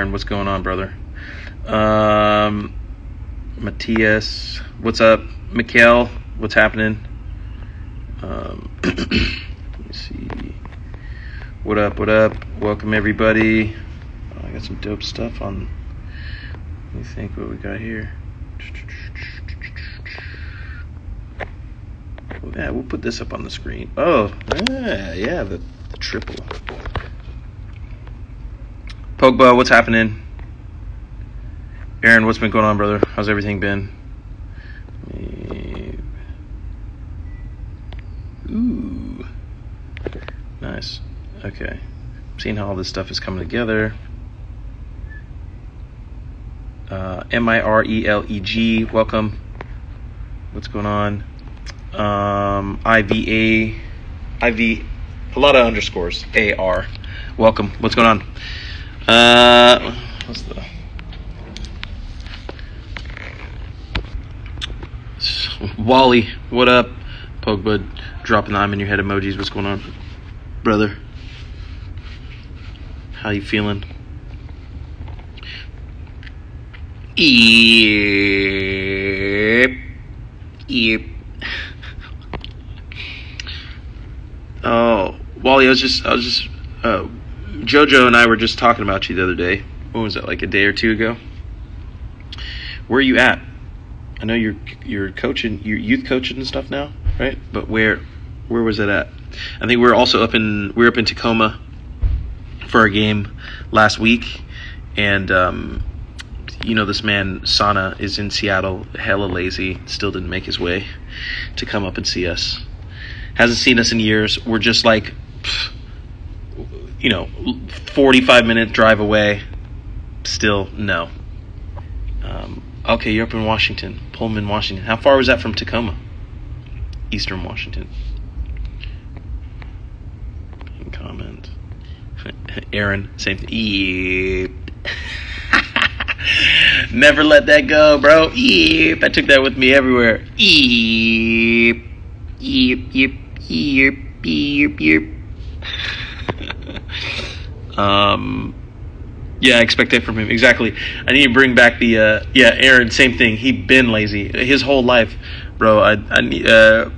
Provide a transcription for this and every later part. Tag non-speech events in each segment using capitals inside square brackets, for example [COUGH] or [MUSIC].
Aaron, what's going on, brother? Um, Matthias, what's up? Mikhail, what's happening? Um, [CLEARS THROAT] let me see. What up? What up? Welcome everybody. Oh, I got some dope stuff on. Let me think what we got here. Yeah, we'll put this up on the screen. Oh, yeah, yeah, the, the triple. Pogba, what's happening? Aaron, what's been going on, brother? How's everything been? Ooh. Nice. Okay. seeing how all this stuff is coming together. Uh, M I R E L E G, welcome. What's going on? Um, I V A, I V, a lot of underscores. A R, welcome. What's going on? Uh, what's the Wally? What up? Pogba dropping the I'm in your head emojis. What's going on, brother? How you feeling? Yep. Yep. Oh, Wally, I was just, I was just, uh, JoJo and I were just talking about you the other day. What was that, like a day or two ago? Where are you at? I know you're you're coaching, you're youth coaching and stuff now, right? But where where was it at? I think we are also up in we are up in Tacoma for a game last week, and um, you know this man Sana is in Seattle, hella lazy, still didn't make his way to come up and see us. Hasn't seen us in years. We're just like. You know, 45 minute drive away. Still, no. Um, okay, you're up in Washington, Pullman, Washington. How far was that from Tacoma? Eastern Washington. Comment. [LAUGHS] Aaron, same thing. Yep. [LAUGHS] Never let that go, bro. Yep. I took that with me everywhere. Yep. Yep, yep, yep, yep, yep. Um, yeah, I expect that from him. Exactly. I need to bring back the uh, yeah, Aaron. Same thing. He been lazy his whole life, bro. I I need uh,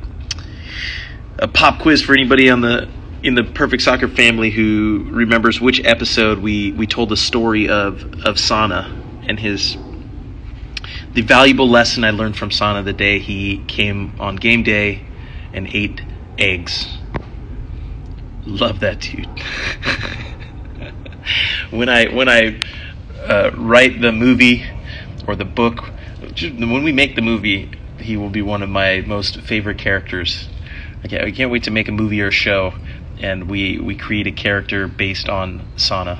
a pop quiz for anybody on the in the Perfect Soccer family who remembers which episode we we told the story of of Sana and his the valuable lesson I learned from Sana the day he came on game day and ate eggs. Love that dude. [LAUGHS] when I when I uh, write the movie or the book, when we make the movie, he will be one of my most favorite characters. I can't, I can't wait to make a movie or a show, and we we create a character based on Sana.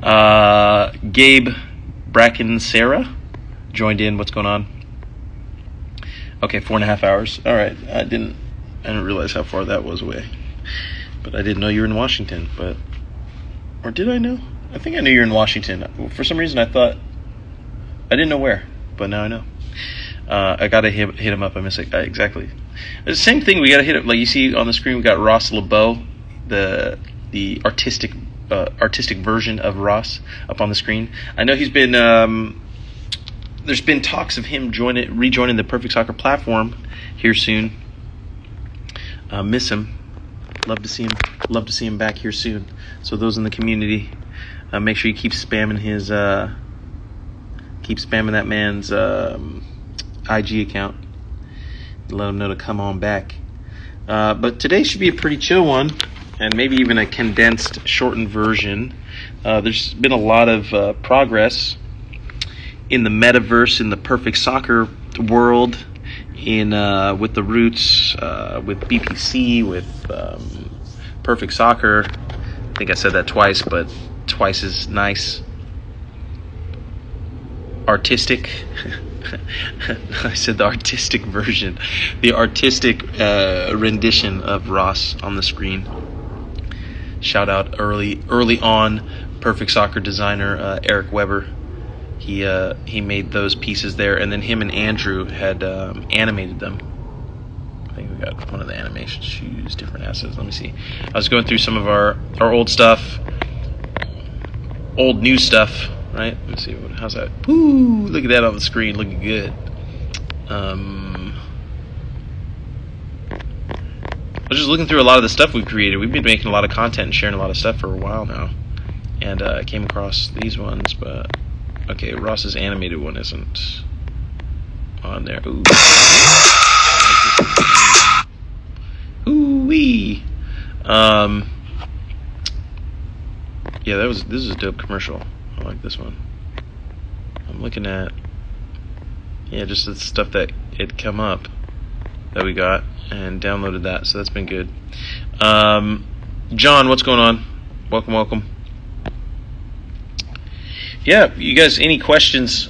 [LAUGHS] uh, Gabe Bracken Sarah joined in. What's going on? Okay, four and a half hours. All right, I didn't, I didn't realize how far that was away, but I didn't know you were in Washington. But, or did I know? I think I knew you were in Washington. For some reason, I thought I didn't know where, but now I know. Uh, I gotta hit, hit him up. I miss it uh, exactly. The same thing. We gotta hit it. Like you see on the screen, we got Ross LeBeau, the the artistic uh, artistic version of Ross up on the screen. I know he's been um, there's been talks of him joining, rejoining the Perfect Soccer platform here soon. Uh, miss him. Love to see him. Love to see him back here soon. So those in the community, uh, make sure you keep spamming his, uh, keep spamming that man's um, IG account. Let him know to come on back. Uh, but today should be a pretty chill one, and maybe even a condensed, shortened version. Uh, there's been a lot of uh, progress in the metaverse, in the perfect soccer world, in uh, with the roots, uh, with BPC, with um, perfect soccer. I think I said that twice, but twice is nice. Artistic. [LAUGHS] I said the artistic version, the artistic uh, rendition of Ross on the screen. Shout out early, early on, perfect soccer designer uh, Eric Weber. He uh, he made those pieces there, and then him and Andrew had um, animated them. I think we got one of the animations. Choose different assets. Let me see. I was going through some of our our old stuff, old new stuff right? Let's see. How's that? Woo! Look at that on the screen, looking good. Um, I was just looking through a lot of the stuff we've created. We've been making a lot of content and sharing a lot of stuff for a while now, and uh, I came across these ones. But okay, Ross's animated one isn't on there. Ooh. [LAUGHS] Ooh wee. Um. Yeah, that was this is a dope commercial. I like this one. I'm looking at yeah, just the stuff that had come up that we got and downloaded that, so that's been good. Um, John, what's going on? Welcome, welcome. Yeah, you guys, any questions,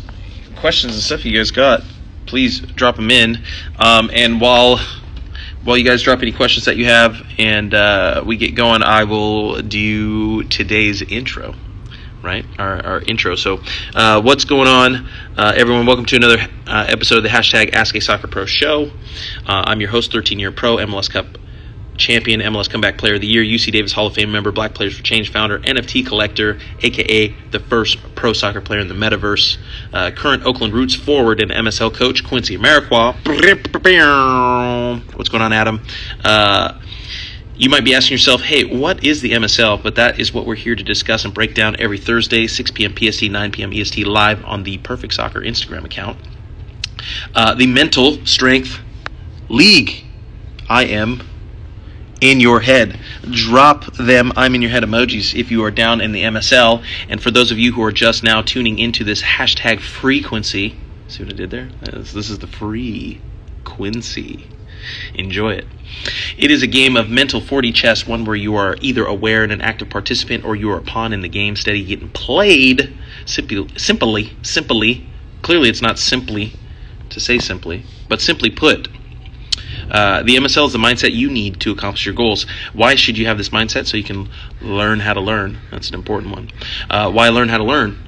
questions and stuff you guys got? Please drop them in. Um, and while while you guys drop any questions that you have and uh, we get going, I will do today's intro right? Our, our intro. So, uh, what's going on, uh, everyone? Welcome to another uh, episode of the hashtag Ask a Soccer Pro Show. Uh, I'm your host, 13 year pro, MLS Cup champion, MLS Comeback Player of the Year, UC Davis Hall of Fame member, Black Players for Change founder, NFT collector, aka the first pro soccer player in the metaverse, uh, current Oakland Roots forward and MSL coach, Quincy Amarikwa. What's going on, Adam? Uh, you might be asking yourself, hey, what is the MSL? But that is what we're here to discuss and break down every Thursday, 6 p.m. PST, 9 p.m. EST, live on the Perfect Soccer Instagram account. Uh, the Mental Strength League. I am in your head. Drop them I'm in your head emojis if you are down in the MSL. And for those of you who are just now tuning into this hashtag frequency, see what I did there? This is the free Quincy. Enjoy it. It is a game of mental 4D chess, one where you are either aware and an active participant or you are a pawn in the game, steady getting played. Simply, simply, simply, clearly it's not simply to say simply, but simply put, uh, the MSL is the mindset you need to accomplish your goals. Why should you have this mindset? So you can learn how to learn. That's an important one. Uh, why learn how to learn?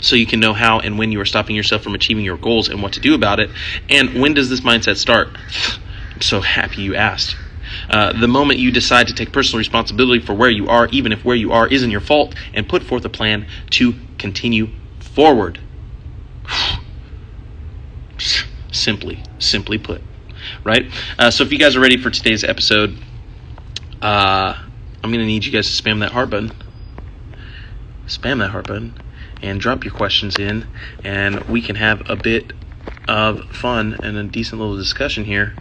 So you can know how and when you are stopping yourself from achieving your goals and what to do about it. And when does this mindset start? I'm so happy you asked. Uh, the moment you decide to take personal responsibility for where you are, even if where you are isn't your fault, and put forth a plan to continue forward. [SIGHS] simply, simply put. Right? Uh, so if you guys are ready for today's episode, uh, I'm going to need you guys to spam that heart button. Spam that heart button and drop your questions in, and we can have a bit of fun and a decent little discussion here.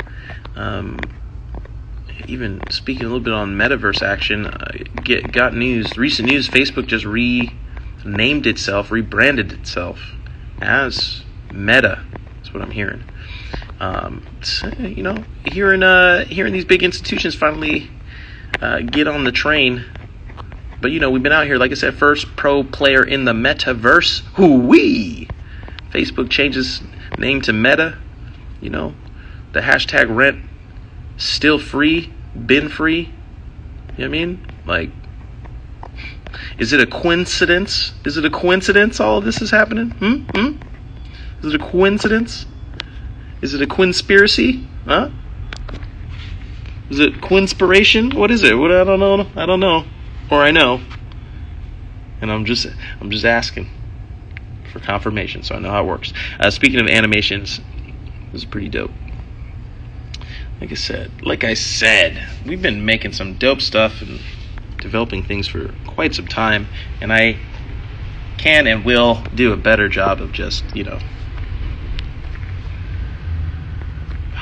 Um, even speaking a little bit on metaverse action, uh, get got news. Recent news: Facebook just renamed itself, rebranded itself as Meta. That's what I'm hearing. Um, so, you know, hearing uh, hearing these big institutions finally uh, get on the train. But you know, we've been out here, like I said, first pro player in the metaverse. Who we? Facebook changes name to Meta. You know, the hashtag rent still free, been free. You know what I mean? Like, is it a coincidence? Is it a coincidence all of this is happening? Hmm? Hmm? Is it a coincidence? Is it a conspiracy? Huh? Is it quinspiration? What is it? What I don't know. I don't know. Or I know. And I'm just I'm just asking. for confirmation, so I know how it works. Uh, speaking of animations, this is pretty dope. Like I said, like I said, we've been making some dope stuff and developing things for quite some time, and I can and will do a better job of just you know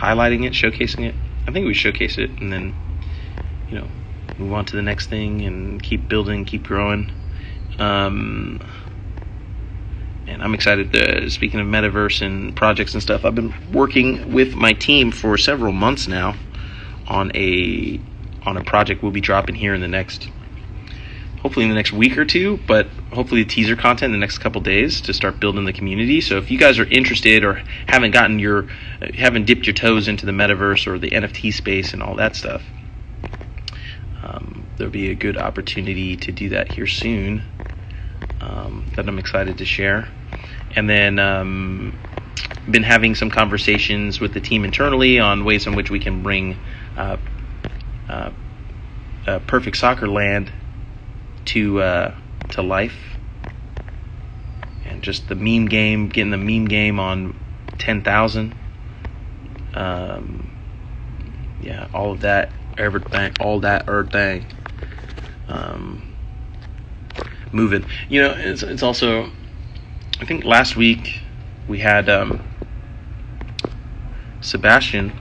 highlighting it, showcasing it. I think we showcase it and then you know move on to the next thing and keep building, keep growing. Um, and I'm excited. To, speaking of metaverse and projects and stuff, I've been working with my team for several months now on a on a project we'll be dropping here in the next hopefully in the next week or two, but hopefully the teaser content in the next couple days to start building the community. So if you guys are interested or haven't gotten your haven't dipped your toes into the metaverse or the NFT space and all that stuff, um, there'll be a good opportunity to do that here soon. Um, that I'm excited to share, and then um, been having some conversations with the team internally on ways in which we can bring uh, uh, uh, Perfect Soccer Land to uh, to life, and just the meme game, getting the meme game on ten thousand. Um, yeah, all of that, everything, all that, everything. Um, moving. You know, it's it's also. I think last week we had um, Sebastian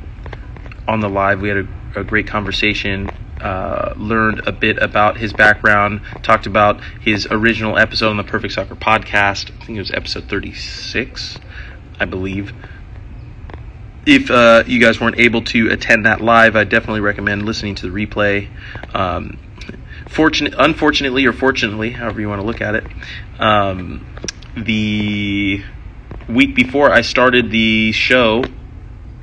on the live. We had a, a great conversation. Uh, learned a bit about his background. Talked about his original episode on the Perfect Soccer podcast. I think it was episode thirty six, I believe. If uh, you guys weren't able to attend that live, I definitely recommend listening to the replay. Um, fortunate, unfortunately, or fortunately, however you want to look at it, um, the week before I started the show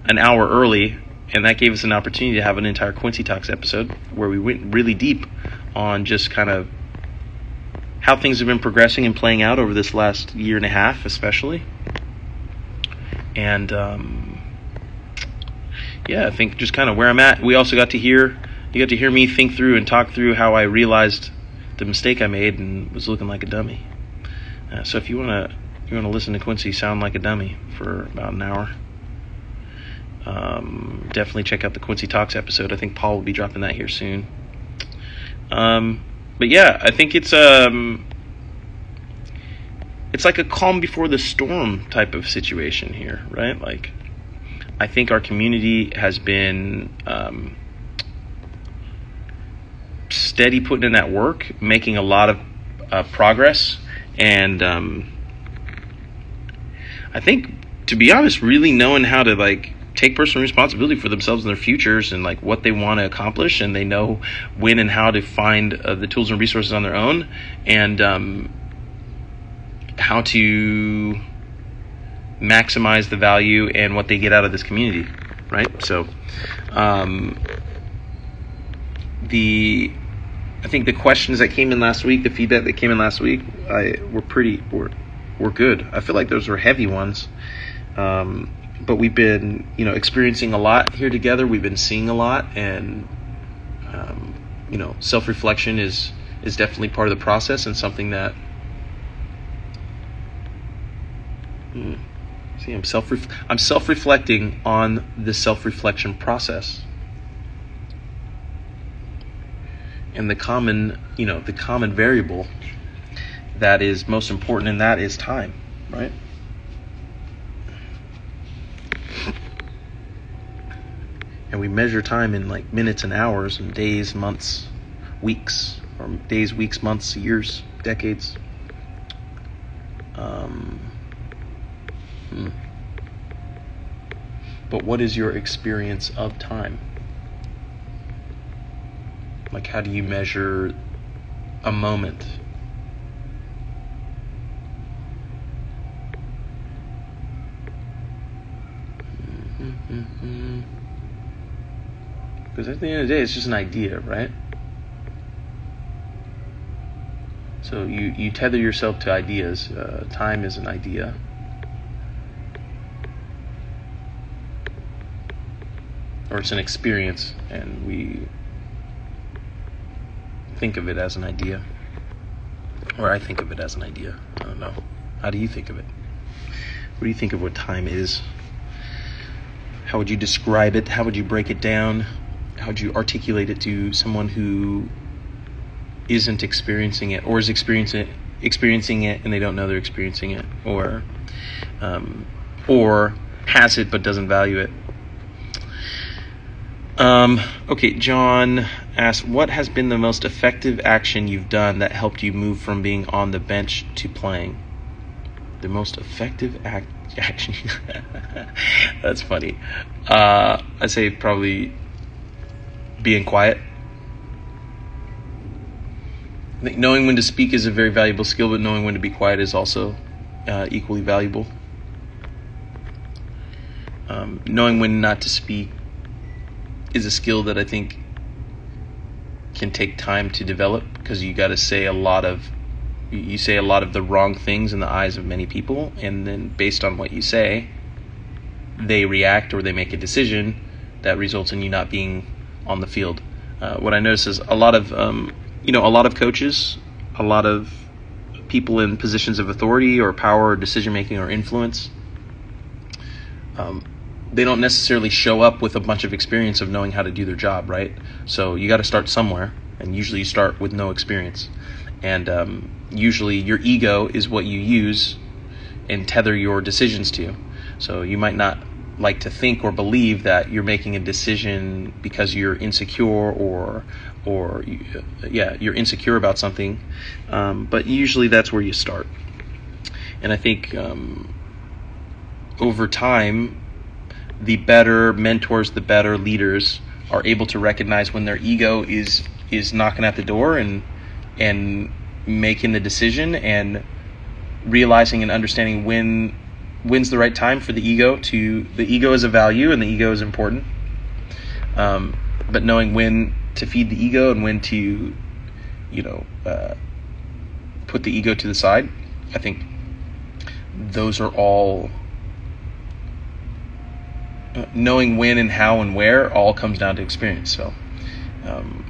an hour early, and that gave us an opportunity to have an entire Quincy Talks episode where we went really deep on just kind of how things have been progressing and playing out over this last year and a half, especially. And um, yeah, I think just kind of where I'm at. We also got to hear you got to hear me think through and talk through how I realized the mistake I made and was looking like a dummy. Uh, so if you wanna you wanna listen to Quincy sound like a dummy for about an hour, um, definitely check out the Quincy Talks episode. I think Paul will be dropping that here soon. Um, but yeah, I think it's um, it's like a calm before the storm type of situation here, right? Like, I think our community has been um, steady putting in that work, making a lot of uh, progress, and um, I think, to be honest, really knowing how to like take personal responsibility for themselves and their futures and like what they want to accomplish, and they know when and how to find uh, the tools and resources on their own, and um, how to maximize the value and what they get out of this community, right? So, um, the I think the questions that came in last week, the feedback that came in last week, I were pretty were were good. I feel like those were heavy ones. Um, but we've been, you know, experiencing a lot here together. We've been seeing a lot, and um, you know, self reflection is is definitely part of the process and something that. Hmm, see, I'm self I'm self reflecting on the self reflection process. and the common you know the common variable that is most important and that is time right and we measure time in like minutes and hours and days months weeks or days weeks months years decades um, hmm. but what is your experience of time like, how do you measure a moment? Because at the end of the day, it's just an idea, right? So you, you tether yourself to ideas. Uh, time is an idea. Or it's an experience, and we think of it as an idea. Or I think of it as an idea. I don't know. How do you think of it? What do you think of what time is? How would you describe it? How would you break it down? How would you articulate it to someone who isn't experiencing it or is experiencing it, experiencing it and they don't know they're experiencing it or um, or has it but doesn't value it? Um, okay, John asked, What has been the most effective action you've done that helped you move from being on the bench to playing? The most effective act- [LAUGHS] action. That's funny. Uh, I'd say probably being quiet. I think knowing when to speak is a very valuable skill, but knowing when to be quiet is also uh, equally valuable. Um, knowing when not to speak is a skill that I think can take time to develop because you got to say a lot of you say a lot of the wrong things in the eyes of many people and then based on what you say they react or they make a decision that results in you not being on the field uh, what i notice is a lot of um, you know a lot of coaches a lot of people in positions of authority or power or decision making or influence um, they don't necessarily show up with a bunch of experience of knowing how to do their job, right? So you got to start somewhere, and usually you start with no experience. And um, usually your ego is what you use and tether your decisions to. So you might not like to think or believe that you're making a decision because you're insecure or or yeah you're insecure about something. Um, but usually that's where you start. And i think um, over time the better mentors, the better leaders are able to recognize when their ego is is knocking at the door and and making the decision and realizing and understanding when when's the right time for the ego to the ego is a value and the ego is important um, but knowing when to feed the ego and when to you know uh, put the ego to the side i think those are all knowing when and how and where all comes down to experience. So, um,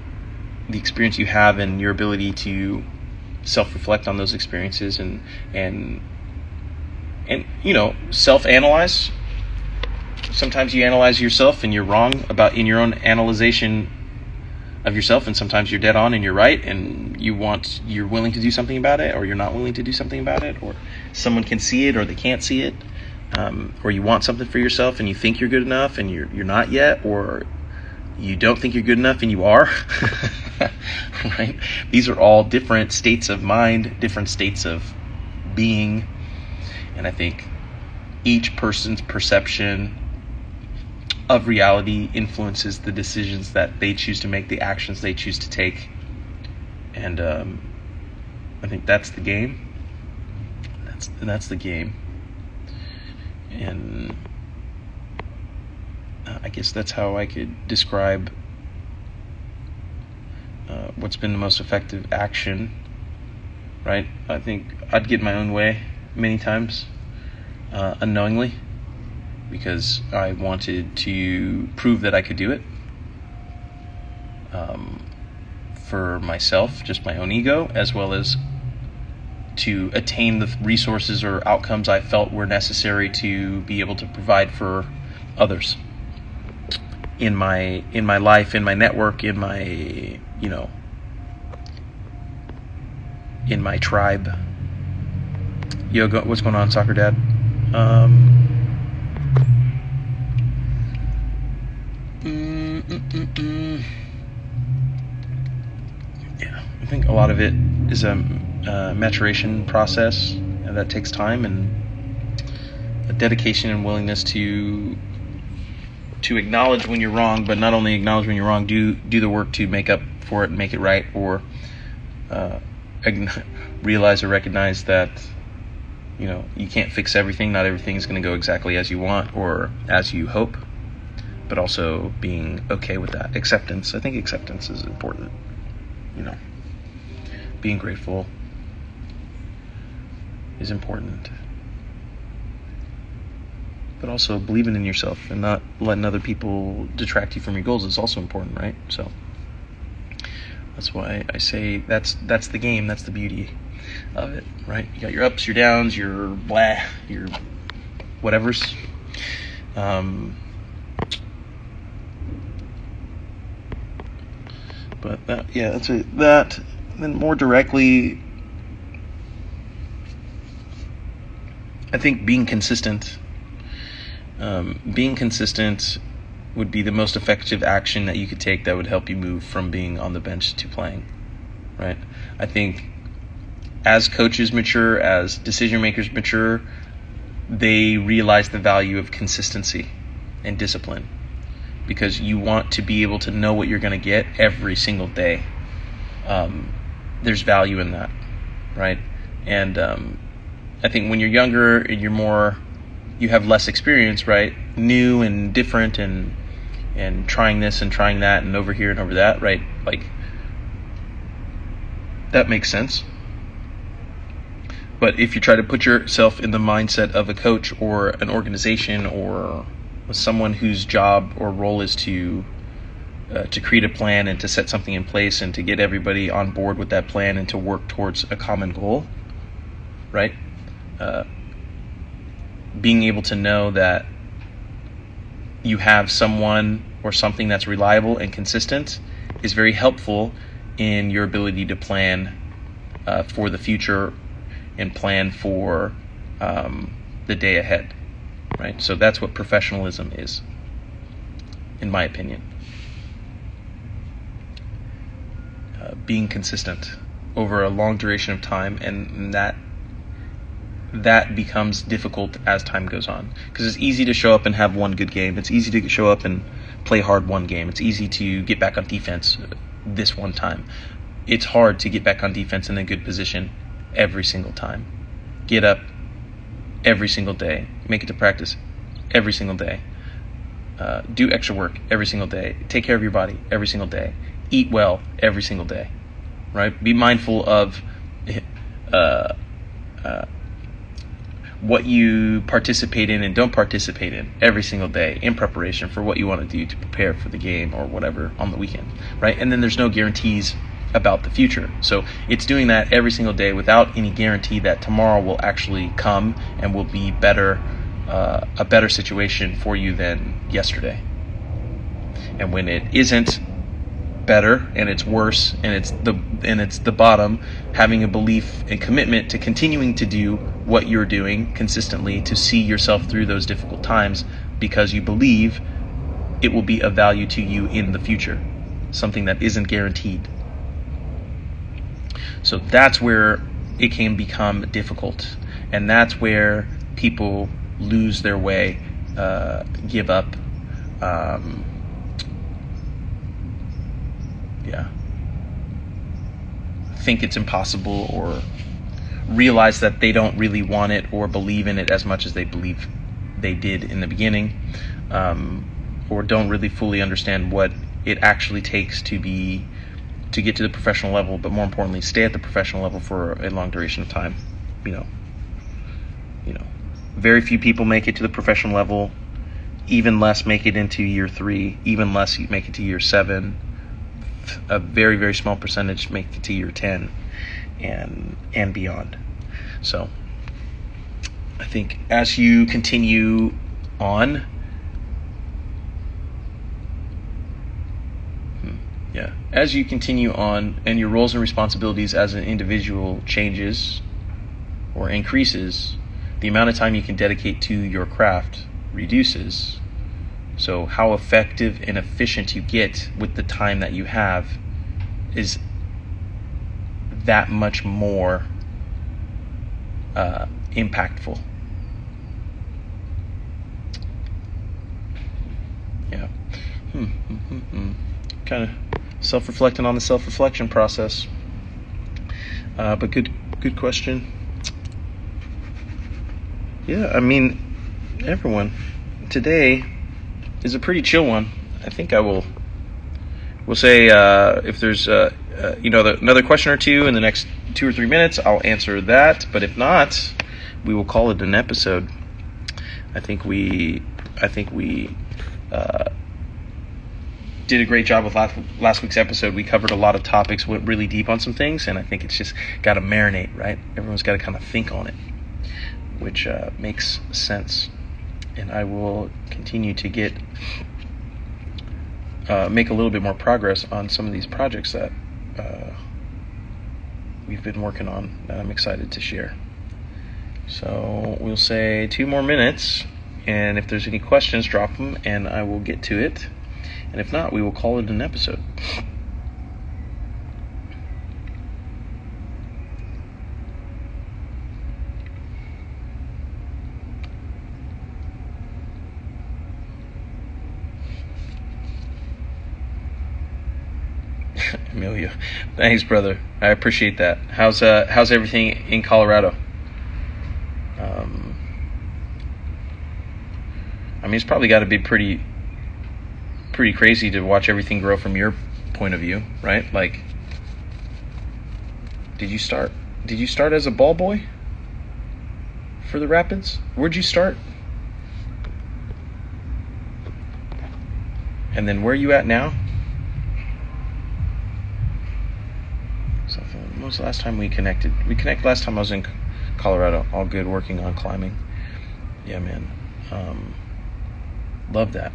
the experience you have and your ability to self-reflect on those experiences and and and you know self-analyze. Sometimes you analyze yourself and you're wrong about in your own analyzation of yourself, and sometimes you're dead on and you're right, and you want you're willing to do something about it, or you're not willing to do something about it, or someone can see it or they can't see it um, or you want something for yourself and you think you're good enough and you're you're not yet, or you don't think you're good enough and you are. [LAUGHS] right? These are all different states of mind, different states of being, and I think each person's perception of reality influences the decisions that they choose to make, the actions they choose to take, and um, I think that's the game. That's that's the game and uh, I guess that's how I could describe uh, what's been the most effective action. Right? I think I'd get my own way many times, uh, unknowingly, because I wanted to prove that I could do it. Um, for myself, just my own ego, as well as to attain the resources or outcomes I felt were necessary to be able to provide for others in my in my life, in my network, in my you know in my tribe. Yo, go, what's going on, soccer dad? Um, mm, mm, mm, yeah, I think a lot of it is a, uh, maturation process that takes time and a dedication and willingness to to acknowledge when you're wrong, but not only acknowledge when you're wrong, do do the work to make up for it and make it right, or uh, [LAUGHS] realize or recognize that you know you can't fix everything. Not everything is going to go exactly as you want or as you hope, but also being okay with that. Acceptance. I think acceptance is important. You know, being grateful is important. But also believing in yourself and not letting other people detract you from your goals is also important, right? So that's why I say that's that's the game, that's the beauty. Of it, right? You got your ups, your downs, your blah, your whatever's. Um, but that, yeah, that's it. That then more directly, I think being consistent. Um, being consistent would be the most effective action that you could take that would help you move from being on the bench to playing. Right? I think as coaches mature, as decision makers mature, they realize the value of consistency and discipline because you want to be able to know what you're going to get every single day. Um, there's value in that, right? And um, I think when you're younger and you're more, you have less experience, right? New and different and and trying this and trying that and over here and over that, right? Like that makes sense. But if you try to put yourself in the mindset of a coach or an organization or someone whose job or role is to uh, to create a plan and to set something in place and to get everybody on board with that plan and to work towards a common goal, right? Uh, being able to know that you have someone or something that's reliable and consistent is very helpful in your ability to plan uh, for the future and plan for um, the day ahead, right? So that's what professionalism is, in my opinion. Uh, being consistent over a long duration of time, and that that becomes difficult as time goes on because it's easy to show up and have one good game. It's easy to show up and play hard one game. It's easy to get back on defense this one time. It's hard to get back on defense in a good position every single time. Get up every single day. Make it to practice every single day. Uh, do extra work every single day. Take care of your body every single day. Eat well every single day. Right? Be mindful of uh, uh, what you participate in and don't participate in every single day in preparation for what you want to do to prepare for the game or whatever on the weekend. Right? And then there's no guarantees about the future. So it's doing that every single day without any guarantee that tomorrow will actually come and will be better, uh, a better situation for you than yesterday. And when it isn't better and it's worse and it's the and it's the bottom, having a belief and commitment to continuing to do what you're doing consistently to see yourself through those difficult times because you believe it will be of value to you in the future, something that isn't guaranteed. So that's where it can become difficult. And that's where people lose their way, uh, give up. Um, yeah. Think it's impossible or realize that they don't really want it or believe in it as much as they believe they did in the beginning. Um, or don't really fully understand what it actually takes to be to get to the professional level, but more importantly, stay at the professional level for a long duration of time. You know, you know, very few people make it to the professional level. Even less make it into year three. Even less make it to year seven. A very very small percentage make it to year ten, and and beyond. So, I think as you continue on Yeah. As you continue on and your roles and responsibilities as an individual changes or increases, the amount of time you can dedicate to your craft reduces. So, how effective and efficient you get with the time that you have is that much more uh, impactful. Yeah. Hmm. hmm, hmm, hmm. Kind of self reflecting on the self reflection process. Uh, but good, good question. Yeah, I mean, everyone, today is a pretty chill one. I think I will. We'll say uh, if there's uh, uh you know the, another question or two in the next two or three minutes, I'll answer that. But if not, we will call it an episode. I think we, I think we uh, did a great job with last, last week's episode. We covered a lot of topics, went really deep on some things, and I think it's just got to marinate, right? Everyone's got to kind of think on it, which uh, makes sense. And I will continue to get uh, make a little bit more progress on some of these projects that uh, we've been working on that I'm excited to share. So we'll say two more minutes, and if there's any questions, drop them, and I will get to it. And if not, we will call it an episode. [LAUGHS] Amelia, thanks, brother. I appreciate that. How's uh how's everything in Colorado? Um, I mean, it's probably got to be pretty pretty crazy to watch everything grow from your point of view, right? Like, did you start? Did you start as a ball boy for the Rapids? Where'd you start? And then where are you at now? So when was the last time we connected? We connected last time I was in Colorado. All good, working on climbing. Yeah, man. Um, love that.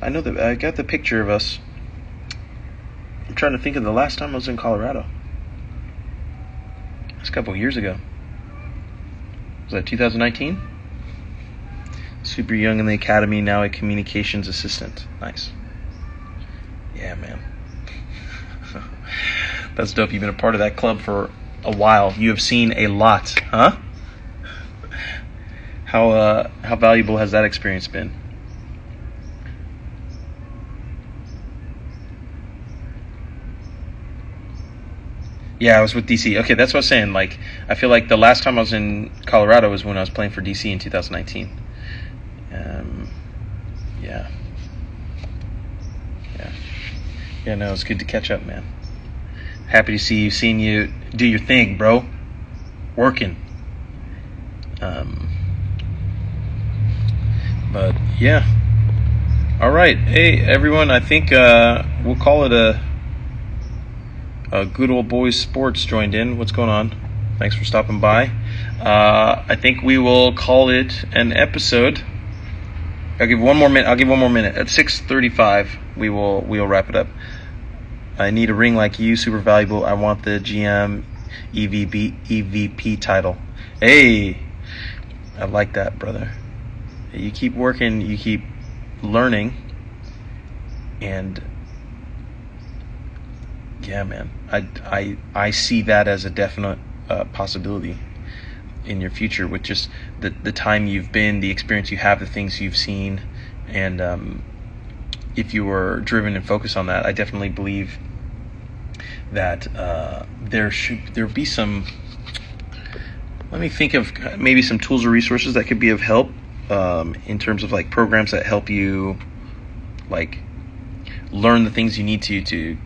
I know that I got the picture of us. I'm trying to think of the last time I was in Colorado. It's a couple years ago. Was that 2019? Super young in the academy, now a communications assistant. Nice. Yeah, man. [LAUGHS] That's dope. You've been a part of that club for a while. You have seen a lot, huh? How uh, how valuable has that experience been? Yeah, I was with DC. Okay, that's what I was saying. Like, I feel like the last time I was in Colorado was when I was playing for DC in 2019. Um, yeah. Yeah. Yeah, no, it's good to catch up, man. Happy to see you, seeing you do your thing, bro. Working. Um, but yeah. All right. Hey, everyone. I think uh, we'll call it a uh, good old boys sports joined in. What's going on? Thanks for stopping by. Uh, I think we will call it an episode. I'll give one more minute. I'll give one more minute. At six thirty-five, we will we will wrap it up. I need a ring like you, super valuable. I want the GM EVP EVP title. Hey, I like that, brother. You keep working. You keep learning, and yeah, man, I, I, I see that as a definite uh, possibility in your future with just the, the time you've been, the experience you have, the things you've seen, and um, if you were driven and focused on that, I definitely believe that uh, there should there be some. Let me think of maybe some tools or resources that could be of help um, in terms of like programs that help you like learn the things you need to to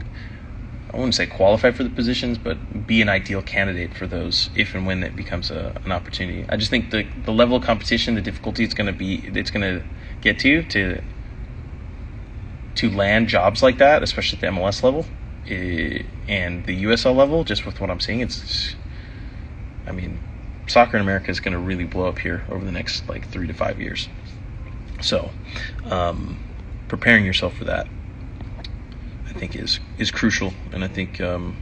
wouldn't say qualify for the positions, but be an ideal candidate for those if and when it becomes a, an opportunity. I just think the the level of competition, the difficulty it's going to be, it's going to get to to to land jobs like that, especially at the MLS level eh, and the USL level. Just with what I'm seeing, it's, I mean, soccer in America is going to really blow up here over the next like three to five years. So, um, preparing yourself for that I think is is crucial, and I think um,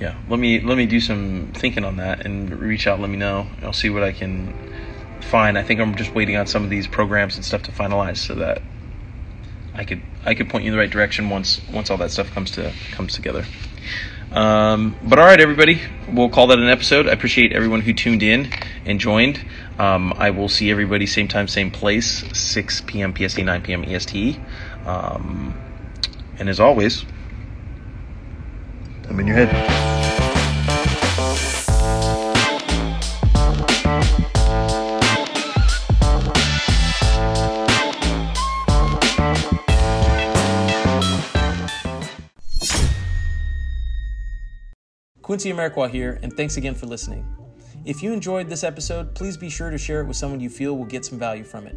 yeah. Let me let me do some thinking on that and reach out. Let me know. I'll see what I can find. I think I'm just waiting on some of these programs and stuff to finalize so that I could I could point you in the right direction once once all that stuff comes to comes together. Um, but all right, everybody, we'll call that an episode. I appreciate everyone who tuned in and joined. Um, I will see everybody same time, same place, 6 p.m. PST, 9 p.m. EST. Um, and as always, I'm in your head. Quincy Amarikwa here, and thanks again for listening. If you enjoyed this episode, please be sure to share it with someone you feel will get some value from it.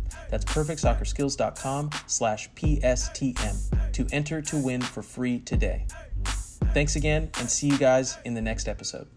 That's perfectsoccerskills.com slash PSTM to enter to win for free today. Thanks again, and see you guys in the next episode.